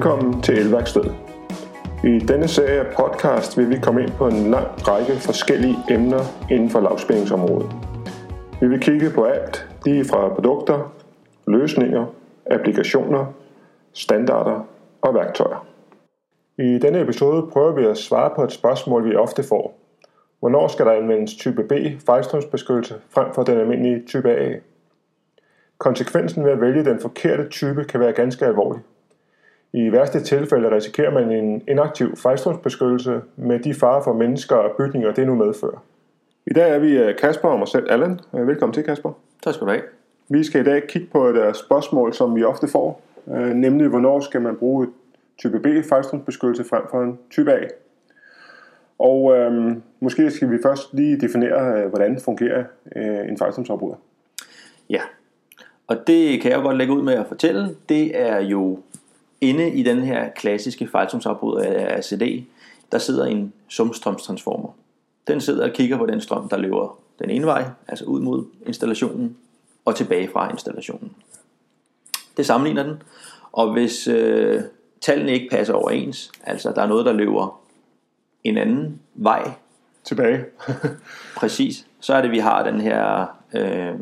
Velkommen til Elværksted. I denne serie af podcast vil vi komme ind på en lang række forskellige emner inden for lavspændingsområdet. Vi vil kigge på alt, lige fra produkter, løsninger, applikationer, standarder og værktøjer. I denne episode prøver vi at svare på et spørgsmål, vi ofte får. Hvornår skal der anvendes type B fejlstrømsbeskyttelse frem for den almindelige type A? Konsekvensen ved at vælge den forkerte type kan være ganske alvorlig. I værste tilfælde risikerer man en inaktiv fejlstrømsbeskyttelse med de farer for mennesker og bygninger, det nu medfører. I dag er vi øh, Kasper og mig selv, Allan. Øh, velkommen til, Kasper. Tak skal du have. Vi skal i dag kigge på et øh, spørgsmål, som vi ofte får, nemlig hvornår skal man bruge type B fejlstrømsbeskyttelse frem for en type A. Og øhm, måske skal vi først lige definere, hvordan fungerer øh, en fejlstrømsafbryder. Ja, og det kan jeg jo godt lægge ud med at fortælle. Det er jo inde i den her klassiske fejlstrømsafbryder af CD, der sidder en sumstrømstransformer. Den sidder og kigger på den strøm, der løber den ene vej, altså ud mod installationen, og tilbage fra installationen. Det sammenligner den, og hvis øh, tallene ikke passer overens, altså der er noget, der løber en anden vej, tilbage, præcis, så er det, vi har den her øh,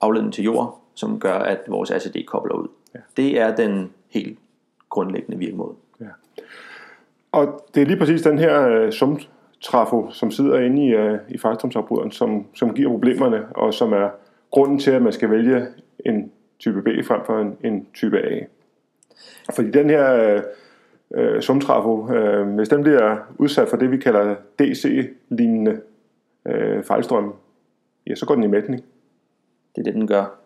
afledning til jord, som gør, at vores ACD kobler ud. Ja. Det er den helt grundlæggende virkemåde. Ja. Og det er lige præcis den her uh, sumtrafo, som sidder inde i, uh, i fejlstrømsafbryderen, som, som giver problemerne, og som er grunden til, at man skal vælge en type B frem for en, en type A. Fordi den her uh, sumtrafo, uh, hvis den bliver udsat for det, vi kalder DC-lignende uh, fejlstrøm, ja, så går den i mætning. Det er det, den gør.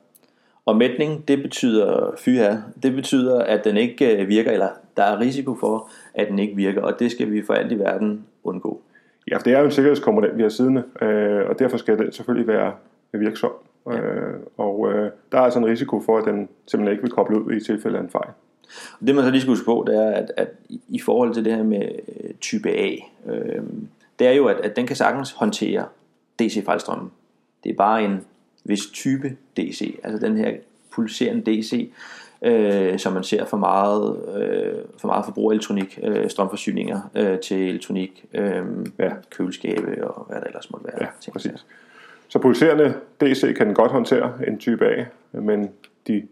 Og mætning, det betyder fyha, det betyder, at den ikke øh, virker, eller der er risiko for, at den ikke virker, og det skal vi for alt i verden undgå. Ja, for det er jo en sikkerhedskomponent, vi har siddende, øh, og derfor skal den selvfølgelig være virksom. Ja. Øh, og der er altså en risiko for, at den simpelthen ikke vil koble ud i tilfælde af en fejl. Det man så lige skal huske på, det er, at, at i forhold til det her med type A, øh, det er jo, at, at den kan sagtens håndtere DC-fejlstrømmen. Det er bare en hvis type DC, altså den her pulserende DC, øh, som man ser for meget, øh, for meget forbrug af elektronik, øh, strømforsyninger øh, til elektronik, øh, ja. køleskabe og hvad der ellers måtte være. Ja, præcis. Så pulserende DC kan den godt håndtere en type A, men de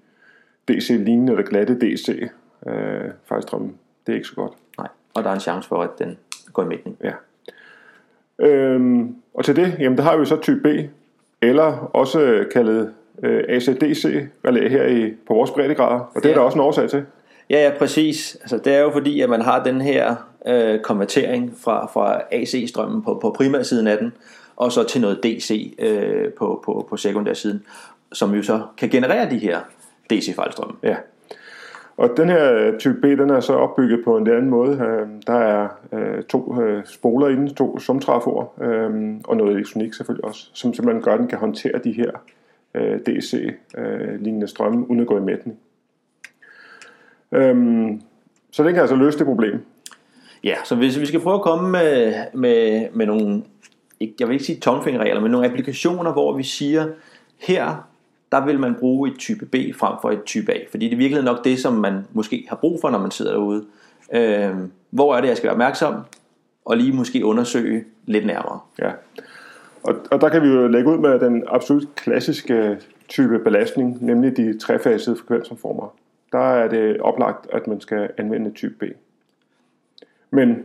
DC-lignende eller glatte DC, øh, fejlstrømmen, det er ikke så godt. Nej, og der er en chance for, at den går i mætning. Ja. Øhm, og til det, jamen der har vi så type B, eller også kaldet øh, ACDC-relæ her i, på vores breddegrader, og det ja. er der også en årsag til. Ja, ja, præcis. Altså, det er jo fordi, at man har den her øh, konvertering fra, fra AC-strømmen på, på primærsiden af den, og så til noget DC øh, på, på, på sekundærsiden, som jo så kan generere de her DC-fejlstrømme. Ja. Og den her øh, type B, den er så opbygget på en anden måde. Øh, der er øh, to spoler inden, to sumtraforer, og noget elektronik selvfølgelig også, som simpelthen gør, at den kan håndtere de her DC-lignende strømme, uden at gå i mætning. Så den kan altså løse det problem. Ja, så hvis vi skal prøve at komme med, med, med nogle, jeg vil ikke sige tomfingerregler, men nogle applikationer, hvor vi siger, her der vil man bruge et type B frem for et type A, fordi det er virkelig nok det, som man måske har brug for, når man sidder derude. Øh, hvor er det, jeg skal være opmærksom, og lige måske undersøge lidt nærmere. Ja, og, og der kan vi jo lægge ud med den absolut klassiske type belastning, nemlig de trefasede frekvensomformer. Der er det oplagt, at man skal anvende type B. Men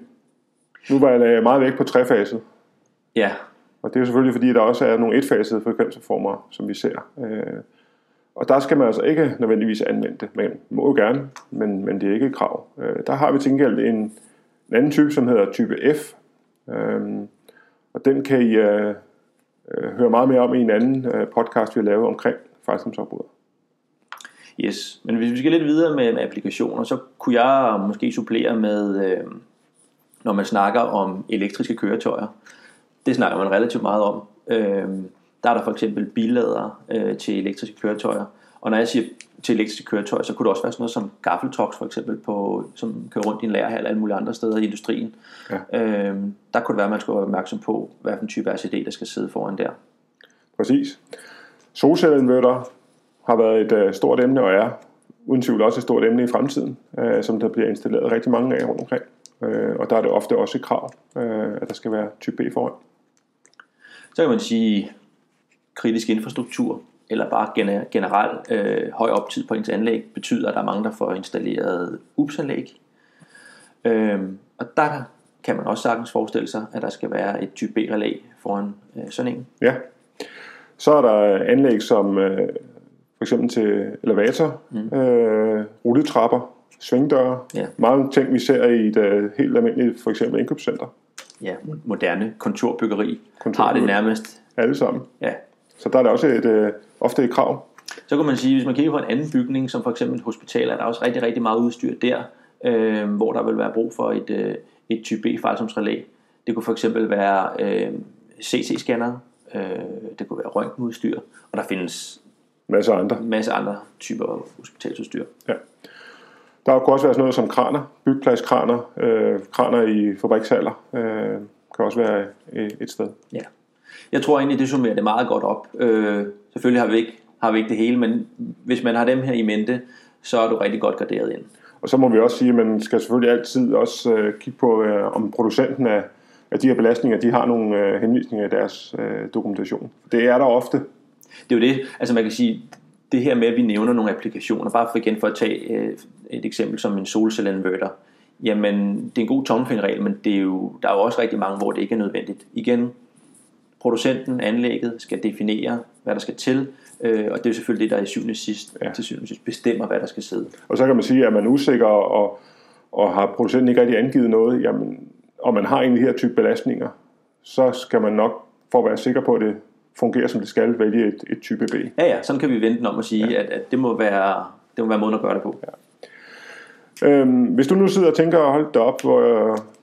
nu var jeg meget væk på trefaset. Ja, og det er jo selvfølgelig fordi, der også er nogle etfasede frekvensformer, som vi ser. Øh, og der skal man altså ikke nødvendigvis anvende det. Man må jo gerne, men, men det er ikke et krav. Øh, der har vi til gengæld en, en anden type, som hedder type F. Øh, og den kan I øh, øh høre meget mere om i en anden øh, podcast, vi har lavet omkring fejlstrømsafbrud. Yes, men hvis vi skal lidt videre med, med applikationer, så kunne jeg måske supplere med, øh, når man snakker om elektriske køretøjer, det snakker man relativt meget om. Øh, der er der for eksempel billadere øh, til elektriske køretøjer. Og når jeg siger til elektriske køretøjer, så kunne det også være sådan noget som gaffeltoks for eksempel, på, som kører rundt i en lærerhal alle mulige andre steder i industrien. Ja. Øh, der kunne det være, at man skulle være opmærksom på, hvad for en type RCD, der skal sidde foran der. Præcis. Solcelleinverter har været et uh, stort emne og er uden tvivl også et stort emne i fremtiden, øh, som der bliver installeret rigtig mange af rundt omkring. Øh, og der er det ofte også et krav, øh, at der skal være type B foran. Så kan man sige, kritisk infrastruktur, eller bare generelt øh, høj optid på ens anlæg, betyder, at der er mange, der får installeret UPS-anlæg. Øh, og der kan man også sagtens forestille sig, at der skal være et type B-relæ foran øh, sådan en. Ja. Så er der anlæg som øh, for eksempel til elevator, mm. øh, rulletrapper, svingdøre. Ja. Mange ting, vi ser i et uh, helt almindeligt, for eksempel indkøbscenter. Ja, moderne kontorbyggeri, har det nærmest. Alle sammen. Ja. Så der er der også et, uh, ofte et krav. Så kan man sige, hvis man kigger på en anden bygning, som for eksempel et hospital, er der også rigtig, rigtig meget udstyr der, øh, hvor der vil være brug for et, øh, et type B-fejlsomsrelæ. Det kunne for eksempel være øh, CT-scanner, øh, det kunne være røntgenudstyr, og der findes masse andre. masse andre typer hospitalsudstyr. Ja. Der kunne også være sådan noget som kraner, byggepladskraner, øh, kraner i fabrikshaller, øh, kan også være et sted. Ja. Jeg tror egentlig, det summerer det meget godt op. Øh, selvfølgelig har vi, ikke, har vi ikke det hele, men hvis man har dem her i mente, så er du rigtig godt garderet ind. Og så må vi også sige, at man skal selvfølgelig altid også øh, kigge på, øh, om producenten af, af de her belastninger, de har nogle øh, henvisninger i deres øh, dokumentation. Det er der ofte. Det er jo det. Altså man kan sige, det her med, at vi nævner nogle applikationer, bare for igen for at tage øh, et eksempel som en solcelleinverter, jamen det er en god tommelfingerregel, men det er jo, der er jo også rigtig mange, hvor det ikke er nødvendigt. Igen, producenten, anlægget skal definere, hvad der skal til, øh, og det er selvfølgelig det, der i syvende sidst, ja. til syvende sidst bestemmer, hvad der skal sidde. Og så kan man sige, at man er usikker, og, og har producenten ikke rigtig angivet noget, jamen, og man har egentlig her type belastninger, så skal man nok, for at være sikker på, det fungerer som det skal, vælge et, et type B. Ja, ja, sådan kan vi vente om at sige, ja. at, at det, må være, det må være måden at gøre det på. Ja. Øhm, hvis du nu sidder og tænker, hold det op, hvor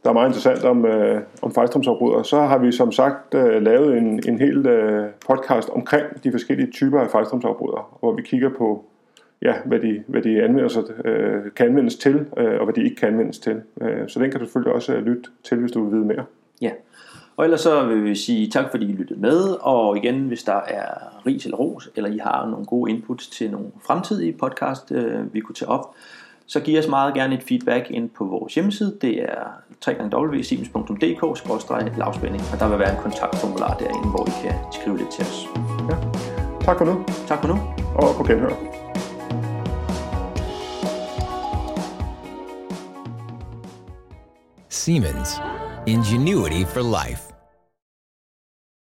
der er meget interessant om, øh, om fejlstrømsafbryder, så har vi som sagt øh, lavet en, en hel øh, podcast omkring de forskellige typer af fejlstrømsafbrydere, hvor vi kigger på, ja, hvad de, hvad de anvender sig, øh, kan anvendes til, øh, og hvad de ikke kan anvendes til. Øh, så den kan du selvfølgelig også øh, lytte til, hvis du vil vide mere. Ja, og ellers så vil vi sige tak, fordi I lyttede med, og igen, hvis der er ris eller ros, eller I har nogle gode inputs til nogle fremtidige podcast, øh, vi kunne tage op, så giv os meget gerne et feedback ind på vores hjemmeside. Det er www.siemens.dk-lavspænding, og der vil være en kontaktformular derinde, hvor I kan skrive lidt til os. Ja. Tak for nu. Tak for nu. Og på genhør. Siemens. Ingenuity for life.